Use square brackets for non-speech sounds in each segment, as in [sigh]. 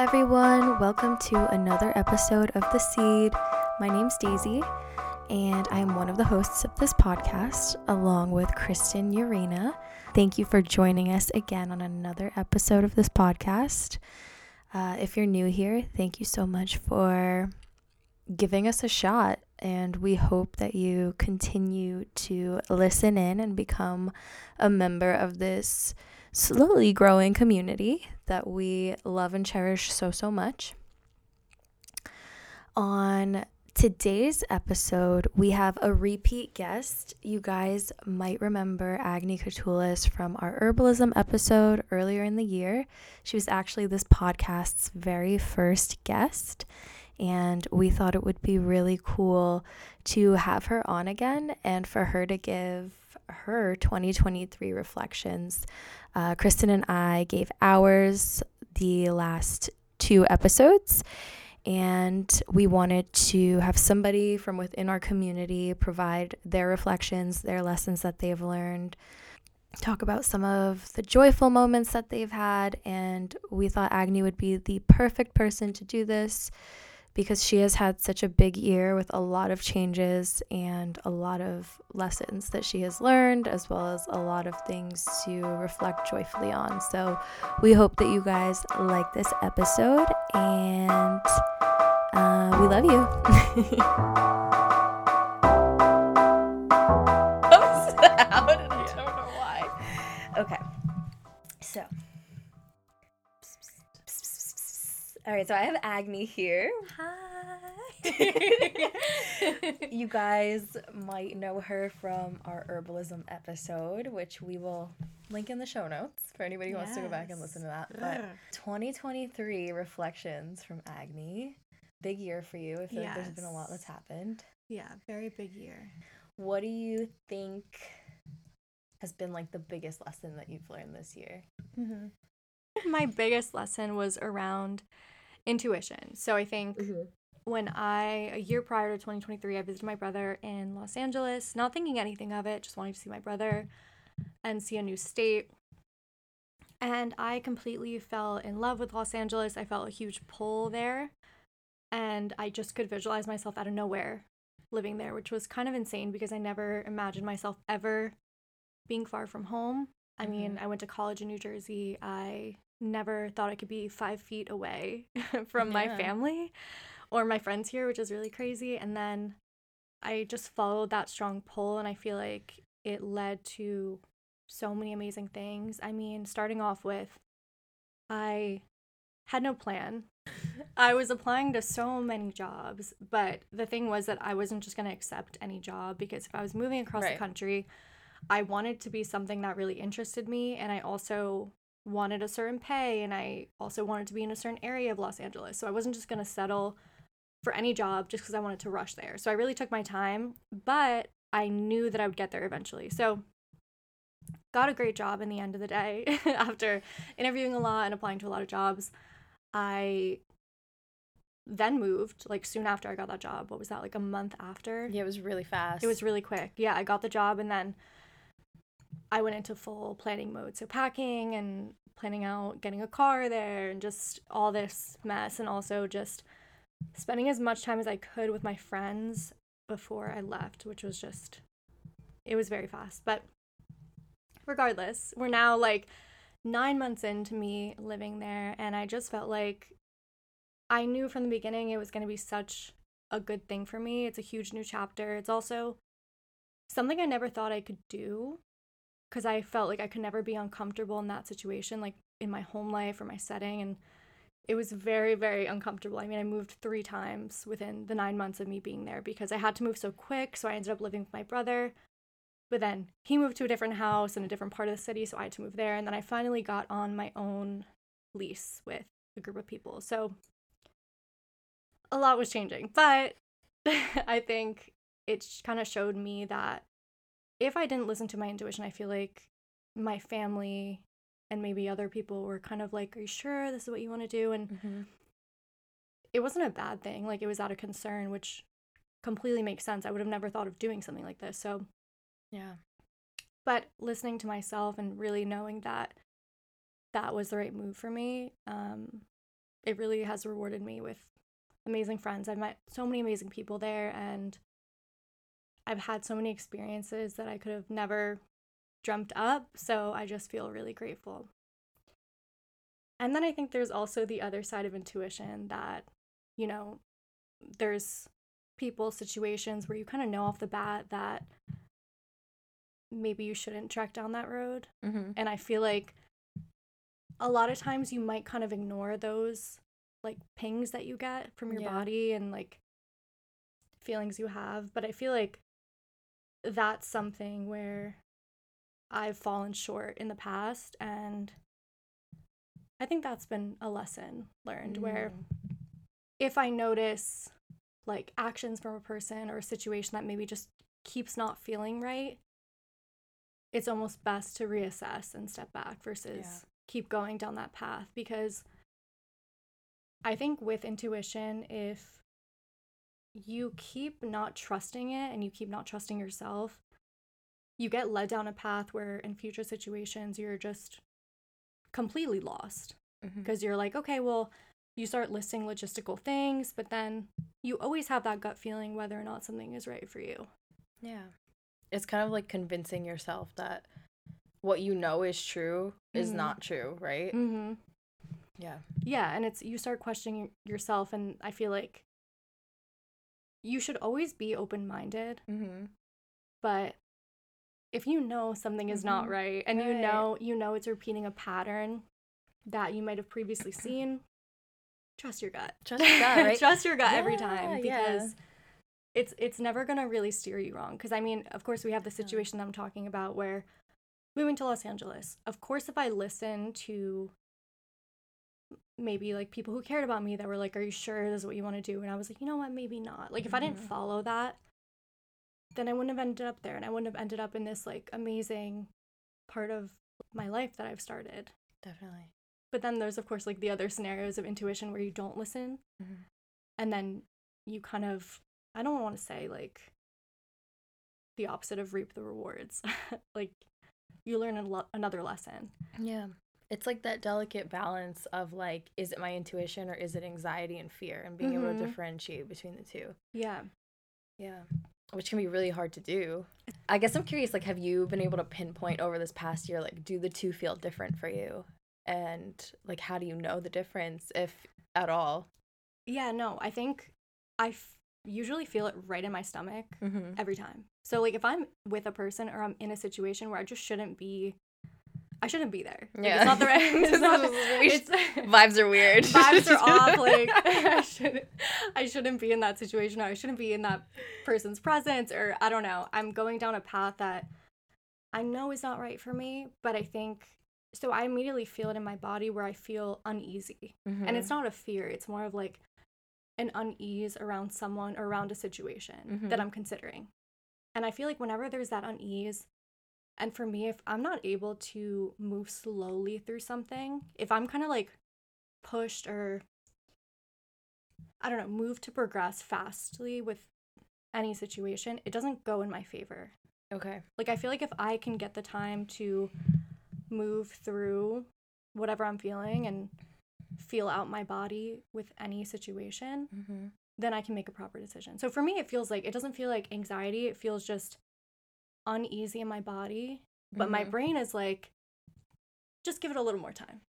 everyone. Welcome to another episode of The Seed. My name's Daisy, and I am one of the hosts of this podcast, along with Kristin Urena. Thank you for joining us again on another episode of this podcast. Uh, if you're new here, thank you so much for giving us a shot, and we hope that you continue to listen in and become a member of this slowly growing community that we love and cherish so, so much. On today's episode, we have a repeat guest. You guys might remember Agni Kotoulas from our herbalism episode earlier in the year. She was actually this podcast's very first guest, and we thought it would be really cool to have her on again and for her to give her 2023 reflections. Uh, Kristin and I gave ours the last two episodes, and we wanted to have somebody from within our community provide their reflections, their lessons that they've learned, talk about some of the joyful moments that they've had, and we thought Agni would be the perfect person to do this because she has had such a big year with a lot of changes and a lot of lessons that she has learned, as well as a lot of things to reflect joyfully on. So, we hope that you guys like this episode and uh, we love you. [laughs] I don't know why. Okay. So. All right, so I have Agni here. Hi. you guys might know her from our herbalism episode, which we will link in the show notes for anybody who wants to go back and listen to that. But 2023 reflections from Agni. Big year for you. I feel like there's been a lot that's happened. Yeah, very big year. What do you think has been like the biggest lesson that you've learned this year? Mm-hmm. My biggest lesson was around intuition. So I think mm-hmm. when I, a year prior to 2023, I visited my brother in Los Angeles, not thinking anything of it, just wanting to see my brother and see a new state. And I completely fell in love with Los Angeles. I felt a huge pull there. And I just could visualize myself out of nowhere living there, which was kind of insane because I never imagined myself ever being far from home. I mean, mm-hmm. I went to college in New Jersey. I never thought I could be five feet away [laughs] from my family or my friends here, which is really crazy. And then I just followed that strong pull, and I feel like it led to so many amazing things. I mean, starting off with, I had no plan. [laughs] I was applying to so many jobs, but the thing was that I wasn't just going to accept any job because if I was moving across Right. the country, I wanted to be something that really interested me and I also wanted a certain pay and I also wanted to be in a certain area of Los Angeles. So I wasn't just going to settle for any job just because I wanted to rush there. So I really took my time, but I knew that I would get there eventually. So got a great job in the end of the day [laughs] after interviewing a lot and applying to a lot of jobs. I then moved like soon after I got that job. What was that? Like a month after? Yeah, it was really fast. It was really quick. Yeah, I got the job and then I went into full planning mode. So packing and planning out getting a car there and just all this mess and also just spending as much time as I could with my friends before I left, which was just it was very fast. But regardless, we're now like 9 months into me living there and I just felt like I knew from the beginning it was going to be such a good thing for me. It's a huge new chapter. It's also something I never thought I could do because I felt like I could never be uncomfortable in that situation, like in my home life or my setting. And it was very, very uncomfortable. I mean, I moved three times within the nine months of me being there because I had to move so quick. So I ended up living with my brother. But then he moved to a different house in a different part of the city. So I had to move there. And then I finally got on my own lease with a group of people. So a lot was changing. But [laughs] I think it kind of showed me that if I didn't listen to my intuition, I feel like my family and maybe other people were kind of like, Are you sure this is what you want to do? And Mhm. it wasn't a bad thing. Like it was out of concern, which completely makes sense. I would have never thought of doing something like this. So, Yeah. but listening to myself and really knowing that that was the right move for me, um, it really has rewarded me with amazing friends. I've met so many amazing people there and I've had so many experiences that I could have never dreamt up. So I just feel really grateful. And then I think there's also the other side of intuition that, you know, there's people, situations where you kind of know off the bat that maybe you shouldn't track down that road. Mm-hmm. And I feel like a lot of times you might kind of ignore those like pings that you get from your Yeah. body and like feelings you have. But I feel like that's something where I've fallen short in the past. And I think that's been a lesson learned where Mm. if I notice like actions from a person or a situation that maybe just keeps not feeling right, it's almost best to reassess and step back versus Yeah. keep going down that path because I think with intuition, if you keep not trusting it and you keep not trusting yourself, you get led down a path where in future situations you're just completely lost because you're like, okay, well, you start listing logistical things, but then you always have that gut feeling whether or not something is right for you. Yeah. It's kind of like convincing yourself that what you know is true is Mhm. not true, right? Mm-hmm. Yeah. Yeah, and it's you start questioning yourself, and I feel like you should always be open minded, Mm-hmm. but if you know something is not Mhm. right and you know you know it's repeating a pattern that you might have previously [clears throat] seen, trust your gut. Trust your gut, [laughs] right? trust your gut every Yeah, time yeah. because it's it's never gonna really steer you wrong. Because I mean, of course, we have the situation that I'm talking about where moving to Los Angeles. Of course, if I listen to maybe like people who cared about me that were like, "Are you sure this is what you want to do?" and I was like, "You know what? Maybe not." Like if I didn't Mhm. follow that, then I wouldn't have ended up there, and I wouldn't have ended up in this like amazing part of my life that I've started. Definitely. But then there's of course like the other scenarios of intuition where you don't listen Mhm. and then you kind of I don't want to say like the opposite of reap the rewards. [laughs] like you learn a lo- another lesson. Yeah. It's like that delicate balance of like, is it my intuition or is it anxiety and fear and being able Mhm. to differentiate between the two. Yeah. Yeah. Which can be really hard to do. I guess I'm curious, like, have you been able to pinpoint over this past year, like, do the two feel different for you? And like, how do you know the difference, if at all? Yeah, no, I think I f- usually feel it right in my stomach Mm-hmm. every time. So like if I'm with a person or I'm in a situation where I just shouldn't be I shouldn't be there. Like, Yeah. It's not the right [laughs] it's not, it's, Vibes are weird. vibes are [laughs] off like [laughs] I shouldn't I shouldn't be in that situation or I shouldn't be in that person's presence or I don't know. I'm going down a path that I know is not right for me, but I think so I immediately feel it in my body where I feel uneasy. And Mm-hmm. it's not a fear, it's more of like an unease around someone or around a situation Mhm. that I'm considering. And I feel like whenever there's that unease, and for me, if I'm not able to move slowly through something, if I'm kind of like pushed or I don't know, move to progress fastly with any situation, it doesn't go in my favor. okay. Like I feel like if I can get the time to move through whatever I'm feeling and feel out my body with any situation, Mm-hmm. then I can make a proper decision. So for me it feels like it doesn't feel like anxiety, it feels just uneasy in my body, but my Mhm. brain is like just give it a little more time.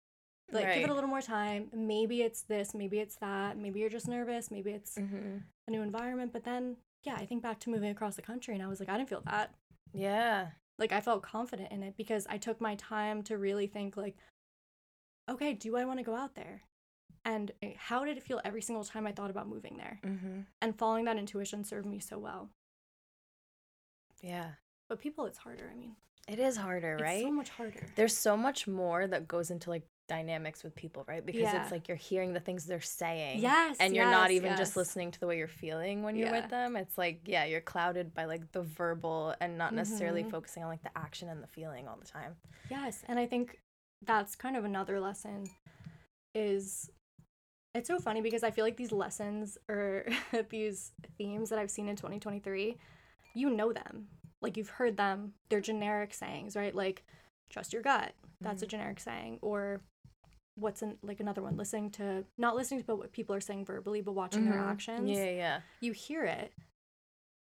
Like give it a little more time. Maybe it's this, maybe it's that, maybe you're just nervous, maybe it's Mm-hmm. a new environment, but then yeah, I think back to moving across the country and I was like I didn't feel that Yeah. like I felt confident in it because I took my time to really think like okay, do I want to go out there? And eh, how did it feel every single time I thought about moving there? Mm-hmm. And following that intuition served me so well. Yeah. But people it's harder, I mean. It is harder, It's right? so much harder. There's so much more that goes into like dynamics with people, right? Because Yeah. it's like you're hearing the things they're saying. Yes. and you're not yes, even just listening to the way you're feeling when you're Yeah. with them it's like yeah you're clouded by like the verbal and not necessarily Mhm. focusing on like the action and the feeling all the time Yes, and I think that's kind of another lesson is it's so funny because I feel like these lessons or [laughs] these themes that I've seen in 2023, you know them. Like you've heard them. They're generic sayings, right? Like trust your gut. That's a Mhm. generic saying or what's in like another one listening to not listening to what people are saying verbally but watching their Mhm. actions Yeah, yeah. you hear it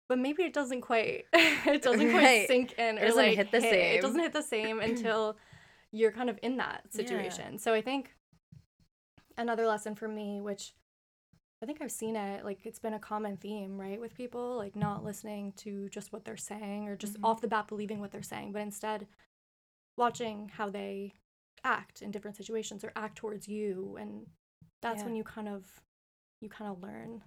but maybe it doesn't quite [laughs] it [laughs] doesn't quite Right. sink in It or doesn't like hit the same. it doesn't hit the same [clears throat] until you're kind of in that Yeah. situation so i think another lesson for me which i think i've seen it like it's been a common theme right with people like not listening to just what they're saying or just Mhm. off the bat believing what they're saying but instead watching how they act in different situations or act towards you and that's Yeah. when you kind of you kind of learn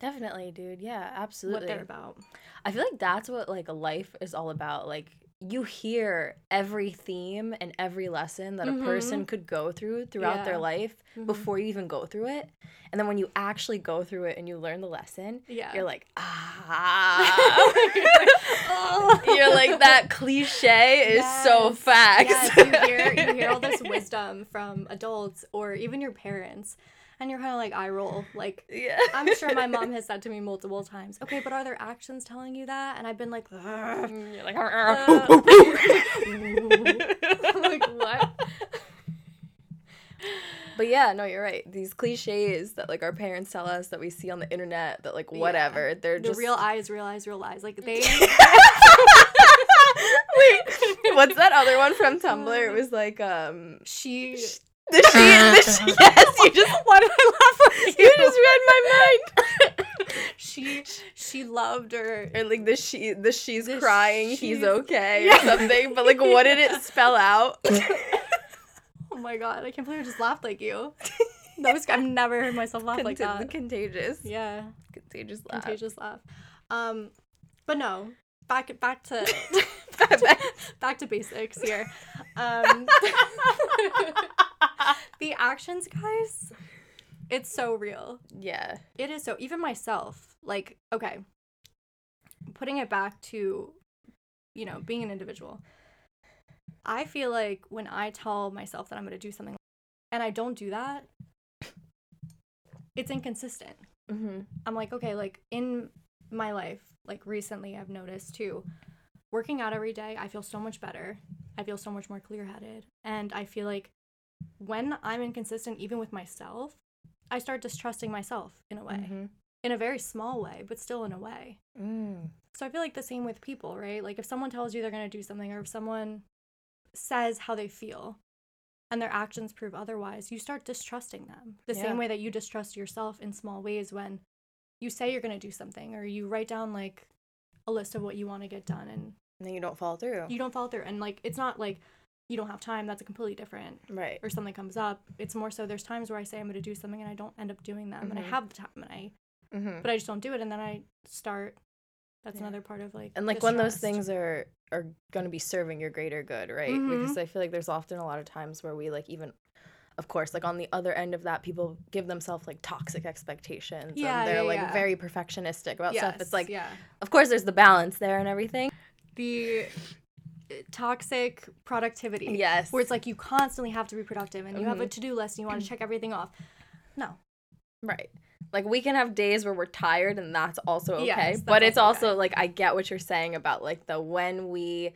Definitely, dude. Yeah, absolutely what they're about I feel like that's what like life is all about. Like you hear every theme and every lesson that Mhm. a person could go through throughout their Yeah. life Mhm. before you even go through it. And then when you actually go through it and you learn the lesson, yeah you're like, ah. [laughs] [laughs] you're like that cliche is so Yes, facts. Yes, you hear you hear all this [laughs] wisdom from adults or even your parents, and you're kind of like eye roll. Like yeah. I'm sure my mom [laughs] has said to me multiple times, "Okay, but are their actions telling you that?" And I've been like, You're like, [laughs] like what? But yeah, no, you're right. These cliches that like our parents tell us that we see on the internet that like Yeah. whatever, they're The just real eyes, real eyes, real eyes. Like they. [laughs] Wait, what's that other one from Tumblr? It was like um She. The [laughs] she, the she yes, you just Why did I laugh? At [laughs] you just read my mind. [laughs] she she loved her. or like the she the she's The crying, he's okay Yeah. or something. But like what did it spell out? Oh my god! I can't believe I just laughed like you. That was I've never heard myself laugh like that. Contagious. Yeah. Contagious laugh. contagious laugh. Um, but no, back back to [laughs] back to basics here. Um, [laughs] the actions, guys, it's so real. yeah. It is so. Even myself, like, okay, putting it back to, you know, being an individual. I feel like when I tell myself that I'm going to do something, and I don't do that, it's inconsistent. Mm-hmm. I'm like, okay, like in my life, like recently I've noticed too, working out every day, I feel so much better. I feel so much more clear headed. And I feel like when I'm inconsistent, even with myself, I start distrusting myself in a way, Mm-hmm. in a very small way, but still in a way. Mm. So I feel like the same with people, right? Like if someone tells you they're going to do something or if someone says how they feel and their actions prove otherwise, you start distrusting them. The Yeah. same way that you distrust yourself in small ways when you say you're going to do something or you write down like a list of what you want to get done and And then you don't fall through. you don't follow through. And like it's not like you don't have time, that's a completely different right. or something comes up. It's more so there's times where I say I'm going to do something and I don't end up doing them and I Mhm. have the time and I Mm-hmm. but I just don't do it and then I start that's Yeah. another part of like and like when those things are are going to be serving your greater good right Mhm. because i feel like there's often a lot of times where we like even of course like on the other end of that people give themselves like toxic expectations. Yeah, and they're yeah, like yeah. very perfectionistic about stuff. It's like yeah. of course there's the balance there and everything. The uh, toxic productivity yes. where it's like you constantly have to be productive and you have a Mhm. to-do list and you want to check everything off. No. Right. Like we can have days where we're tired and that's also okay Yes, but that's it's also also like i get what you're saying about like the when we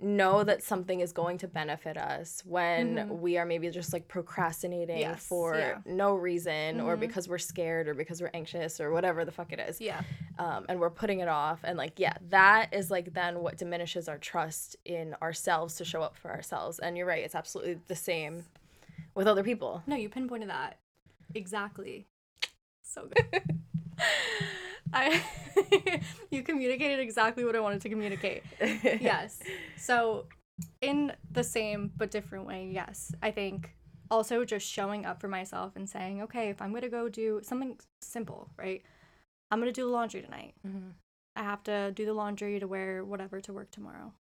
know that something is going to benefit us when Mhm. we are maybe just like procrastinating Yes, for yeah. no reason or Mhm. because we're scared or because we're anxious or whatever the fuck it is. Yeah. Um, and we're putting it off. And like yeah that is like then what diminishes our trust in ourselves to show up for ourselves. And you're right it's absolutely the same with other people. No you pinpointed that. Exactly. So good [laughs] i [laughs] you communicated exactly what i wanted to communicate [laughs] yes. So, in the same but different way, yes. I think also just showing up for myself and saying, okay, if I'm going to go do something simple, right? I'm going to do the laundry tonight. Mhm. I have to do the laundry to wear whatever to work tomorrow.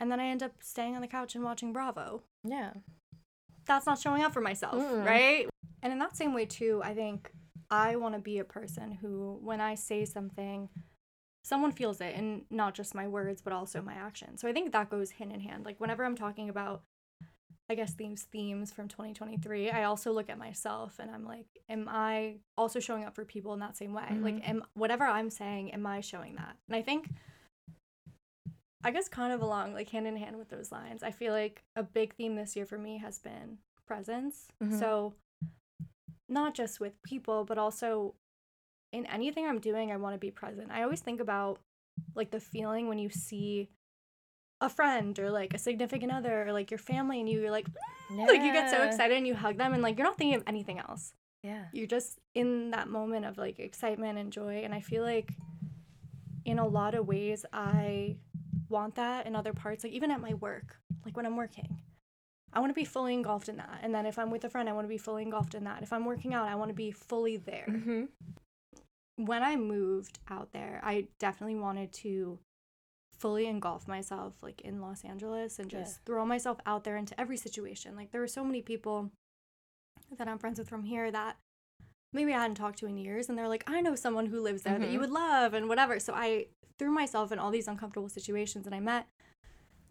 And then I end up staying on the couch and watching Bravo. yeah That's not showing up for myself, Mm-mm. right? And in that same way, too, I think I want to be a person who, when I say something, someone feels it and not just my words but also my actions. So i think that goes hand in hand. Like whenever i'm talking about i guess these themes from 2023 i also look at myself and i'm like am i also showing up for people in that same way? Like am whatever i'm saying am i showing that? And i think i guess kind of along like hand in hand with those lines i feel like a big theme this year for me has been presence. Mhm. So not just with people, but also in anything I'm doing, I want to be present. I always think about like the feeling when you see a friend or like a significant other or like your family and you, you're like like you get so excited and you hug them and like you're not thinking of anything else. Yeah. You're just in that moment of like excitement and joy and I feel like in a lot of ways I want that in other parts like even at my work, like when I'm working. I want to be fully engulfed in that. And then if I'm with a friend, I want to be fully engulfed in that. If I'm working out, I want to be fully there Mm-hmm. when I moved out there, I definitely wanted to fully engulf myself like in Los Angeles and just Yeah. throw myself out there into every situation. Like there were so many people that I'm friends with from here that maybe I hadn't talked to in years and they're like, I know someone who lives there that you Mhm. would love and whatever. So I threw myself in all these uncomfortable situations and I met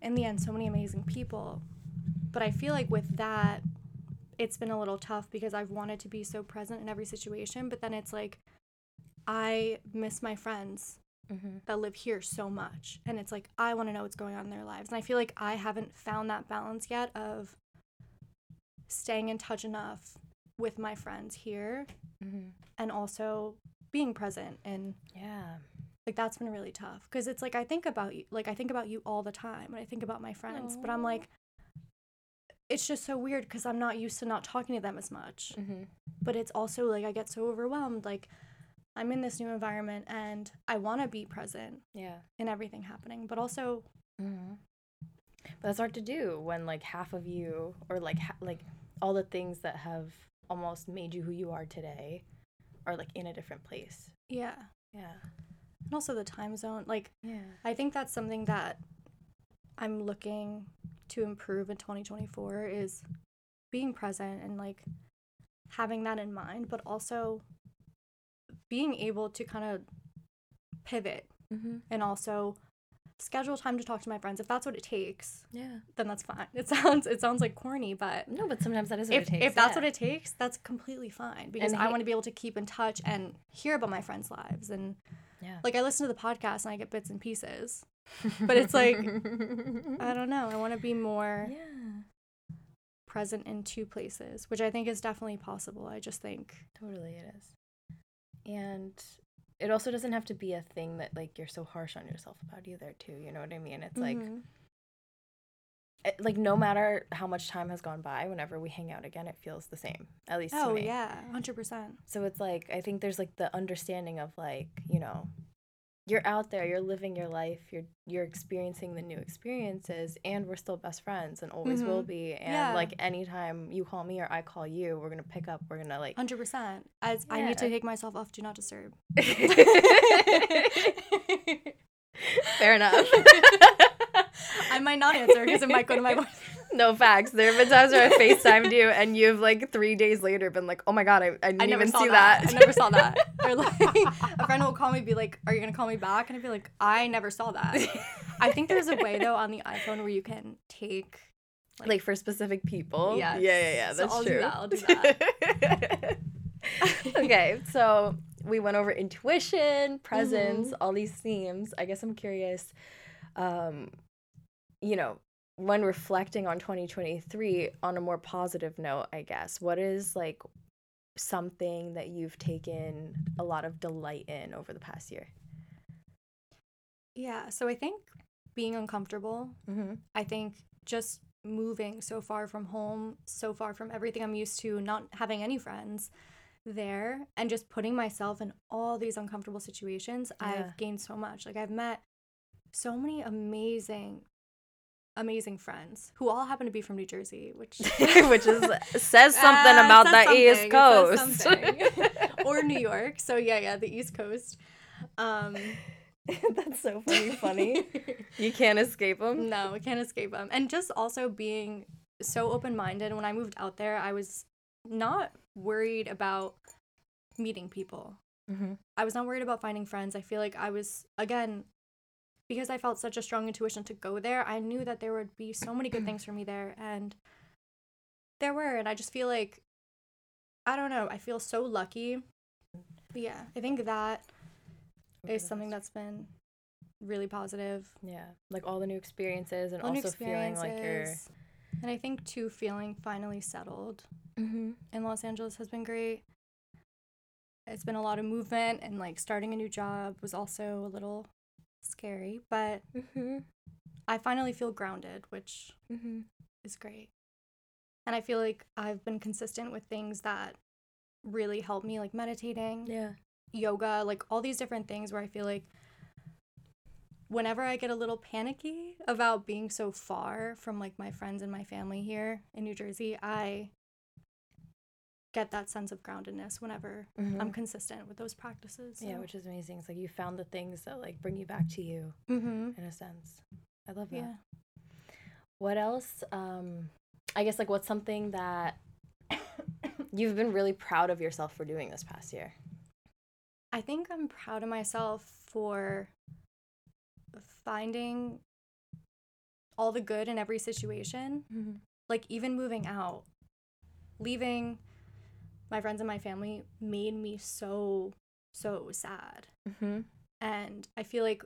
in the end so many amazing people. But I feel like with that it's been a little tough because I've wanted to be so present in every situation, but then it's like I miss my friends Mm-hmm. that live here so much. And it's like, I want to know what's going on in their lives. And I feel like I haven't found that balance yet of staying in touch enough with my friends here Mm-hmm. and also being present. And Yeah. like, that's been really tough because it's like, I think about you, like, I think about you all the time and I think about my friends, but I'm like, it's just so weird because I'm not used to not talking to them as much Mm-hmm. but it's also like I get so overwhelmed. Like I'm in this new environment and I want to be present Yeah. in everything happening, but also Mm-hmm. But that's hard to do when like half of you, or like ha- like all the things that have almost made you who you are today, are like in a different place. yeah, Yeah. and also the time zone. Like Yeah. I think that's something that I'm looking to improve in 2024 is being present and like having that in mind, but also being able to kind of pivot Mm-hmm. and also schedule time to talk to my friends if that's what it takes Yeah. then that's fine [laughs] it sounds it sounds like corny but No, but sometimes that is what if, it takes. if that's yeah. what it takes, that's completely fine because And I he- want to be able to keep in touch and hear about my friends' lives. And Yeah. like I listen to the podcast and I get bits and pieces, but it's like I [laughs] don't know. I want to be more yeah. present in two places, which I think is definitely possible. I just think Totally, it is. And it also doesn't have to be a thing that like you're so harsh on yourself about either, too. You know what I mean? It's like Mhm. it, like no matter how much time has gone by, whenever we hang out again, it feels the same. At least to oh yeah, hundred percent. So it's like I think there's like the understanding of like you know, you're out there, you're living your life, you're you're experiencing the new experiences, and we're still best friends and always will Mhm. be. And Yeah. like anytime you call me or I call you, we're gonna pick up. We're gonna like. Hundred percent. As I need to Yeah. take myself off do not disturb. [laughs] [laughs] Fair enough. [laughs] I might not answer because it might go to my voice. No facts. There have been times where I FaceTimed you and you've like three days later been like, oh my god, I, I didn't I never even see that. that. I never saw that. [laughs] Or like a friend will call me, and be like, "Are you gonna call me back?" And I'd be like, "I never saw that." I think there's a way though on the iPhone where you can take. like, for specific people. Yes. Yeah, yeah, yeah. So That's I'll do true. that, I'll do that. [laughs] okay, so we went over intuition, presence, Mhm. all these themes. I guess I'm curious, um, you know, when reflecting on 2023 on a more positive note, I guess, what is like something that you've taken a lot of delight in over the past year? Yeah. So I think being uncomfortable. Mm-hmm. I think just moving so far from home, so far from everything I'm used to, not having any friends there, and just putting myself in all these uncomfortable situations, Yeah. I've gained so much. Like I've met so many amazing, amazing friends who all happen to be from New Jersey, which [laughs] Which is says [laughs] something Uh, about says the East Coast. [laughs] or New York. So yeah, yeah, the East Coast. Um, That's so funny. Funny. You can't escape them. No, I can't escape them. And just also being so open minded. When I moved out there, I was not worried about meeting people. Mm-hmm. I was not worried about finding friends. I feel like I was, again, because I felt such a strong intuition to go there, I knew that there would be so many good [clears throat] things for me there. And there were. And I just feel like, I don't know, I feel so lucky. Yeah, I think that is something that's been really positive. Yeah, like all the new experiences and All also feeling like you're experiences. And I think too, feeling finally settled Mm-hmm. in Los Angeles has been great. It's been a lot of movement, and like starting a new job was also a little scary, but Mm-hmm. I finally feel grounded, which Mm-hmm. is great. And I feel like I've been consistent with things that really help me, like meditating, Yeah. yoga, like all these different things where I feel like whenever I get a little panicky about being so far from like my friends and my family here in New Jersey, I get that sense of groundedness whenever Mhm. I'm consistent with those practices. Yeah, which is amazing. It's like you found the things that like bring you back to you Mhm. in a sense. I love that. Yeah. What else? Um, I guess like what's something that [coughs] you've been really proud of yourself for doing this past year? I think I'm proud of myself for finding all the good in every situation. Mm-hmm. Like, even moving out, leaving my friends and my family made me so, so sad. Mm-hmm. And I feel like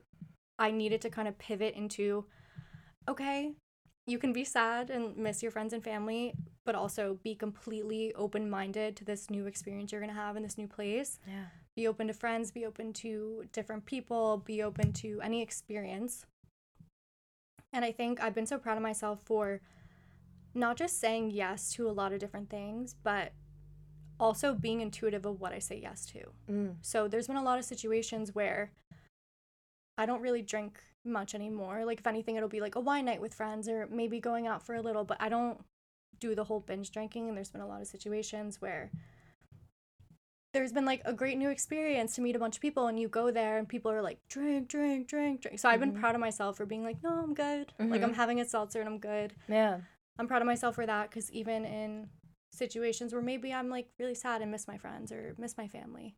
I needed to kind of pivot into okay, you can be sad and miss your friends and family, but also be completely open minded to this new experience you're going to have in this new place Yeah. be open to friends, be open to different people, be open to any experience. And I think I've been so proud of myself for not just saying yes to a lot of different things, but also being intuitive of what I say yes to. Mm. So there's been a lot of situations where I don't really drink much anymore. Like if anything it'll be like a wine night with friends or maybe going out for a little, but I don't do the whole binge drinking and there's been a lot of situations where there's been like a great new experience to meet a bunch of people and you go there and people are like drink drink drink drink so i've been Mhm. proud of myself for being like no i'm good like i'm Mhm. having a seltzer and i'm good Yeah. i'm proud of myself for that because even in situations where maybe i'm like really sad and miss my friends or miss my family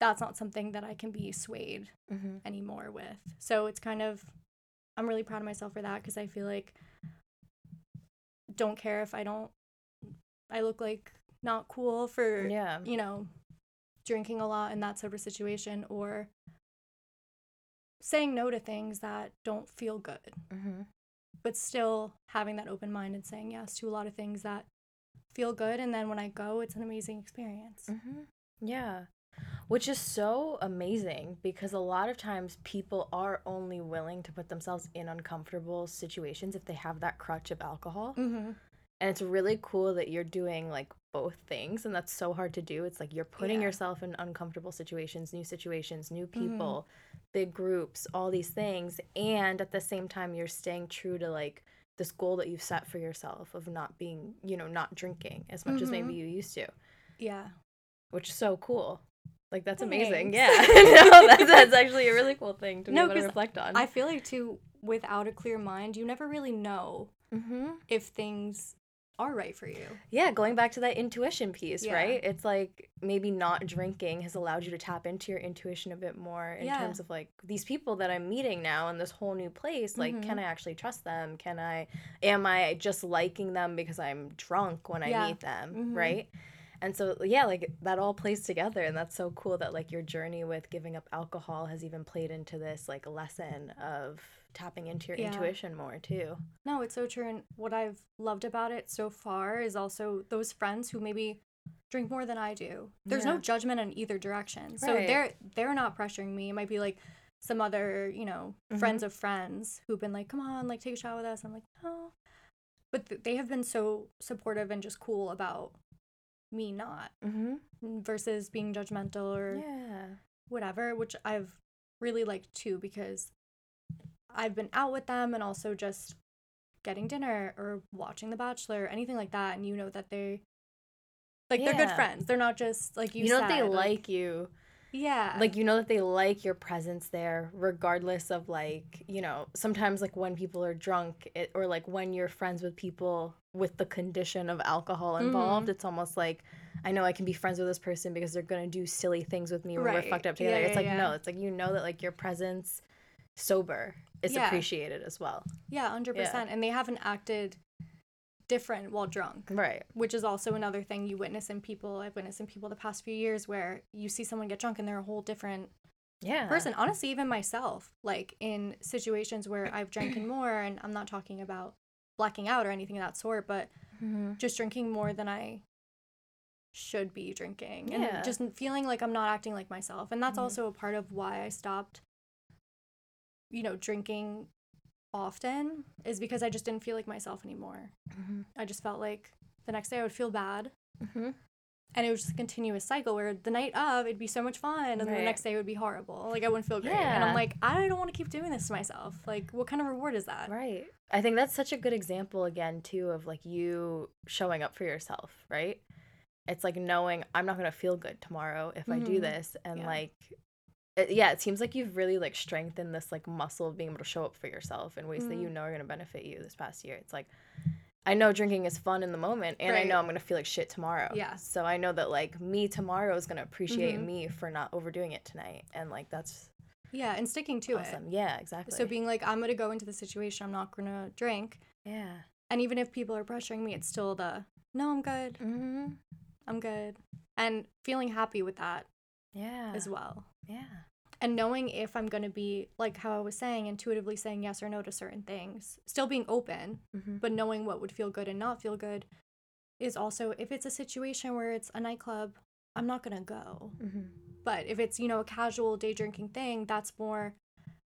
that's not something that i can be swayed Mm-hmm. anymore with so it's kind of i'm really proud of myself for that because i feel like don't care if i don't i look like not cool for Yeah. you know, drinking a lot in that sort of situation or saying no to things that don't feel good, Mm-hmm. but still having that open mind and saying yes to a lot of things that feel good. And then when I go, it's an amazing experience. Mm-hmm. Yeah. Which is so amazing because a lot of times people are only willing to put themselves in uncomfortable situations if they have that crutch of alcohol. Mm-hmm. And it's really cool that you're doing like both things. And that's so hard to do. It's like you're putting Yeah. yourself in uncomfortable situations, new situations, new people, big groups, all these things. And at the same time, you're staying true to like this goal that you've set for yourself of not being, you know, not drinking as much as maybe Mhm. you used to Yeah. which is so cool. Like that's amazing. [laughs] Yeah, [laughs] no, that's, that's actually a really cool thing to No, be able to reflect on. I feel like, too, without a clear mind, you never really know mm-hmm. if things are right for you. Yeah, going back to that intuition piece, Yeah. right? It's like maybe not drinking has allowed you to tap into your intuition a bit more in Yeah. terms of like these people that I'm meeting now in this whole new place. Like, Mhm. can I actually trust them? Can I? Am I just liking them because I'm drunk when I Yeah. meet them, Mhm. right? And so yeah, like that all plays together, and that's so cool that like your journey with giving up alcohol has even played into this like lesson of tapping into your Yeah. intuition more too. No, it's so true. And what I've loved about it so far is also those friends who maybe drink more than I do. There's no judgment in either direction. So they're they're not pressuring me. It might be like some other, you know, friends of friends who've been like, "Come on, like take a shot with us." I'm like, "No." But th- they have been so supportive and just cool about me not Mm-hmm. versus being judgmental or Yeah. whatever, which I've really liked too because I've been out with them and also just getting dinner or watching The Bachelor, anything like that, and you know that they like they're good friends. They're not just like you. You, know that they said, like you. yeah, like you know that they like your presence there regardless of like you know sometimes like when people are drunk it, or like when you're friends with people with the condition of alcohol involved Mhm. it's almost like i know i can be friends with this person because they're gonna do silly things with me when we're fucked up Yeah, together it's yeah, like yeah. no it's like you know that like your presence sober is Yeah. appreciated as well yeah, hundred percent. And they haven't acted different while drunk. right Which is also another thing you witness in people. I've witnessed in people the past few years where you see someone get drunk and they're a whole different yeah person honestly even myself like in situations where i've drank [clears throat] more and i'm not talking about blacking out or anything of that sort, but Mm-hmm. just drinking more than I should be drinking and Yeah. just feeling like I'm not acting like myself. And that's Mhm. also a part of why I stopped you know drinking often is because I just didn't feel like myself anymore. Mm-hmm. I just felt like the next day I would feel bad Mm-hmm. and it was just a continuous cycle where the night of it'd be so much fun and then Right. the next day it would be horrible. Like I wouldn't feel great. And I'm like, I don't want to keep doing this to myself. Like what kind of reward is that? Right. I think that's such a good example again too of like you showing up for yourself, right? It's like knowing I'm not going to feel good tomorrow if I do Mhm. this and Yeah. like it, yeah, it seems like you've really like strengthened this like muscle of being able to show up for yourself in ways that you Mhm. know are going to benefit you this past year. It's like I know drinking is fun in the moment and I know I'm going to feel like shit tomorrow. Yeah. So I know that like me tomorrow is going to appreciate Mhm. me for not overdoing it tonight and like that's Yeah, and sticking to awesome. it. Yeah, exactly. So being like, I'm gonna go into the situation, I'm not gonna drink. yeah. And even if people are pressuring me, it's still the no, I'm good. Mhm. I'm good. And feeling happy with that Yeah. as well. Yeah. And knowing if I'm going to be, like how I was saying, intuitively saying yes or no to certain things, still being open, Mm-hmm. but knowing what would feel good and not feel good is also if it's a situation where it's a nightclub, I'm not going to go. Mm-hmm. But if it's, you know, a casual day drinking thing, that's more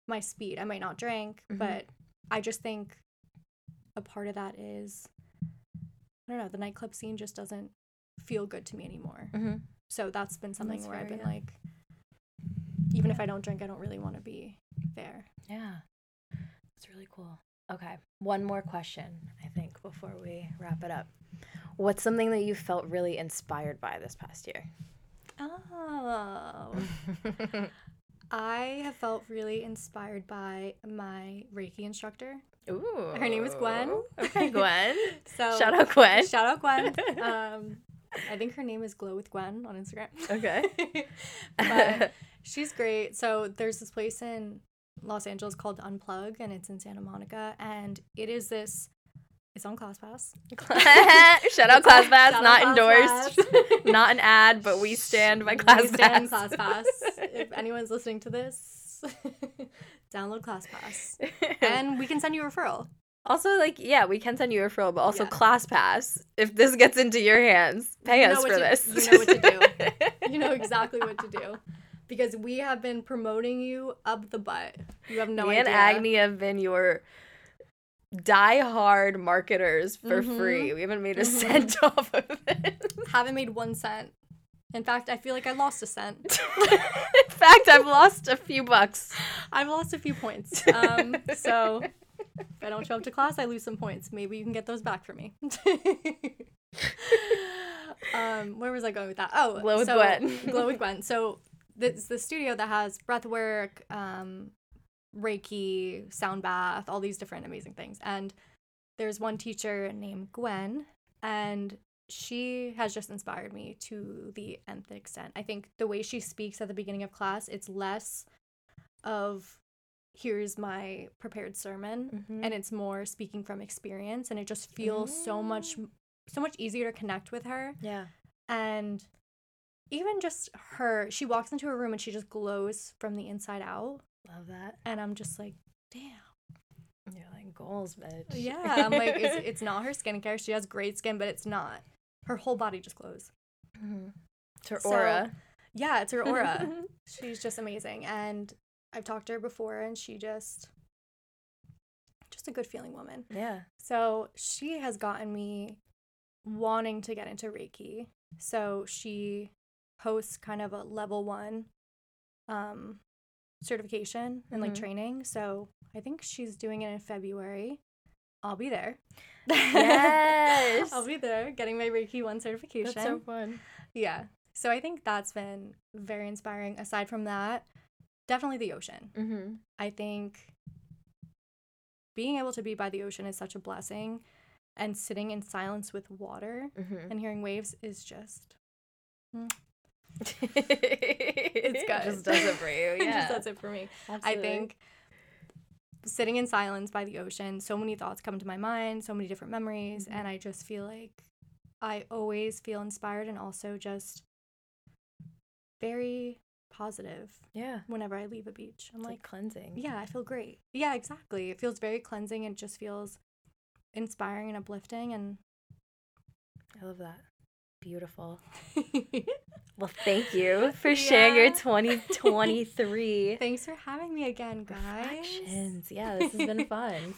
my speed. I might not drink, Mhm. but I just think a part of that is, I don't know, the nightclub scene just doesn't feel good to me anymore. Mm-hmm. So that's been something That's where I've been yeah. like, even if I don't drink, I don't really want to be there. Yeah. That's really cool. Okay. One more question, I think, before we wrap it up. What's something that you felt really inspired by this past year? Oh. [laughs] I have felt really inspired by my Reiki instructor. Ooh. Her name is Gwen. Okay, Gwen. [laughs] So Shout out Gwen. Shout out Gwen. [laughs] Um, I think her name is Glow with Gwen on Instagram. Okay. [laughs] but she's great. So there's this place in Los Angeles called Unplug, and it's in Santa Monica, and it is this. It's on ClassPass. [laughs] Shout out [laughs] ClassPass, not endorsed. ClassPass. not an ad, but we stand by We ClassPass. stand ClassPass. if anyone's listening to this, download ClassPass, and we can send you a referral. Also, like, yeah, we can send you a referral, but also Yeah. ClassPass. If this gets into your hands, pay You us for to- this. you know what to do. [laughs] You know exactly what to do. Because we have been promoting you up the butt. You have no Me idea. and Agni have been your die-hard marketers for Mhm. free. We haven't made a Mhm. cent [laughs] off of it. Haven't made one cent. In fact, I feel like I lost a cent. [laughs] In fact, I've lost a few bucks. I've lost a few points. Um, so if I don't show up to class, I lose some points. Maybe you can get those back for me. [laughs] um, where was I going with that? Oh, Glow with so, Gwen. [laughs] Glow with Gwen. So it's the studio that has breath work, um, Reiki, sound bath, all these different amazing things. And there's one teacher named Gwen, and she has just inspired me to the nth extent. I think the way she speaks at the beginning of class, it's less of here's my prepared sermon Mhm. and it's more speaking from experience and it just feels so much so much easier to connect with her Yeah. and even just her she walks into a room and she just glows from the inside out Love that. and i'm just like damn You're like goals, bitch. yeah i'm like it's, [laughs] it's not her skincare she has great skin but it's not her whole body just glows Mhm. It's her So- aura. yeah it's her aura [laughs] she's just amazing and i've talked to her before and she just just a good feeling woman yeah. So she has gotten me wanting to get into Reiki. So she hosts kind of a level one um certification and like Mhm. training. So I think she's doing it in February. I'll be there. Yes. [laughs] I'll be there getting my Reiki one certification. That's so fun. yeah. So I think that's been very inspiring. Aside from that, definitely the ocean. Mm-hmm. I think being able to be by the ocean is such a blessing and sitting in silence with water Mm-hmm. and hearing waves is just [laughs] it's good. Just does it for you. [laughs] it Yeah. just does it for me. Absolutely. I think sitting in silence by the ocean, so many thoughts come to my mind, so many different memories, Mhm. and I just feel like I always feel inspired and also just very positive Yeah. whenever I leave a beach. I'm like like, cleansing. yeah, I feel great. Yeah, exactly. It feels very cleansing It just feels inspiring and uplifting and I love that. Beautiful. [laughs] well, thank you for sharing your 2023 [laughs] thanks for having me again, guys. reflections. Yeah, this has been [laughs] fun.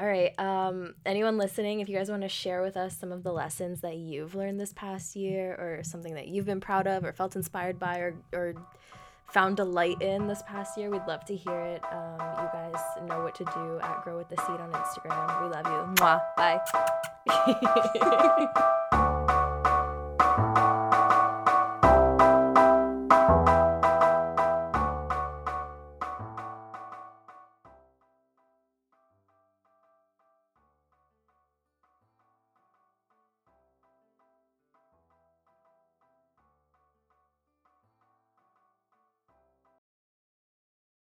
All right. Um, anyone listening, if you guys want to share with us some of the lessons that you've learned this past year, or something that you've been proud of, or felt inspired by, or or found delight in this past year, we'd love to hear it. Um, you guys know what to do at Grow with the Seed on Instagram. We love you. Mwah. Bye. [laughs]